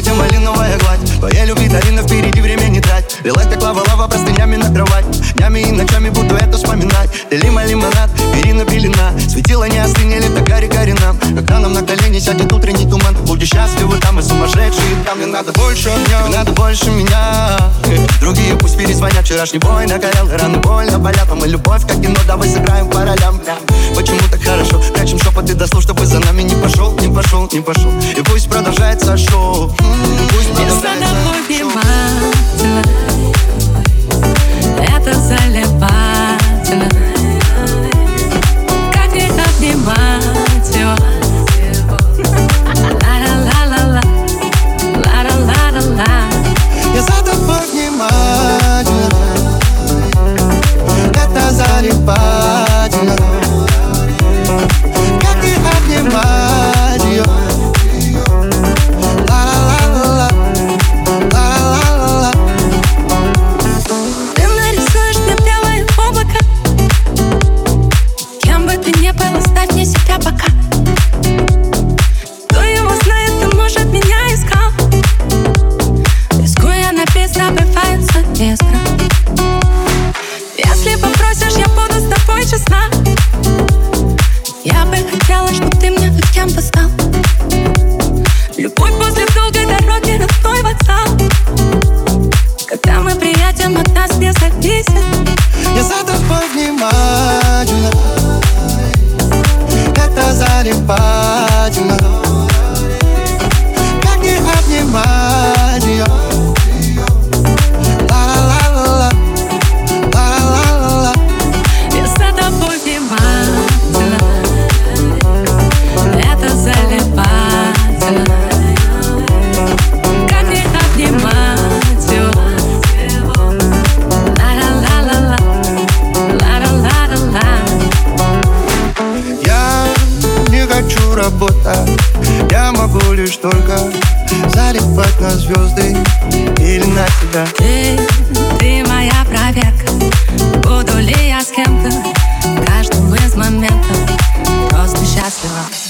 темноте малиновая гладь. Твоя любви долина впереди время не трать. Лилась как лава, лава простынями на кровать. Днями и ночами буду это вспоминать. Ты лима, лимонад, перина, пелена. Светила не остынели, так гори, гори нам. Когда нам на колени сядет утренний туман. Будем счастливы там и сумасшедшие там Мне надо больше огня, мне надо больше меня. Э, другие пусть перезвонят, вчерашний бой нагорел Раны больно болят, а мы любовь как кино Давай сыграем по ролям. Почему так хорошо, прячем шепот и дослушать не пошел, И пусть продолжается шоу мне хоть хочу работать. Я могу лишь только залипать на звезды или на тебя Ты, ты моя проверка. Буду ли я с кем-то в каждом из моментов? Просто счастлива.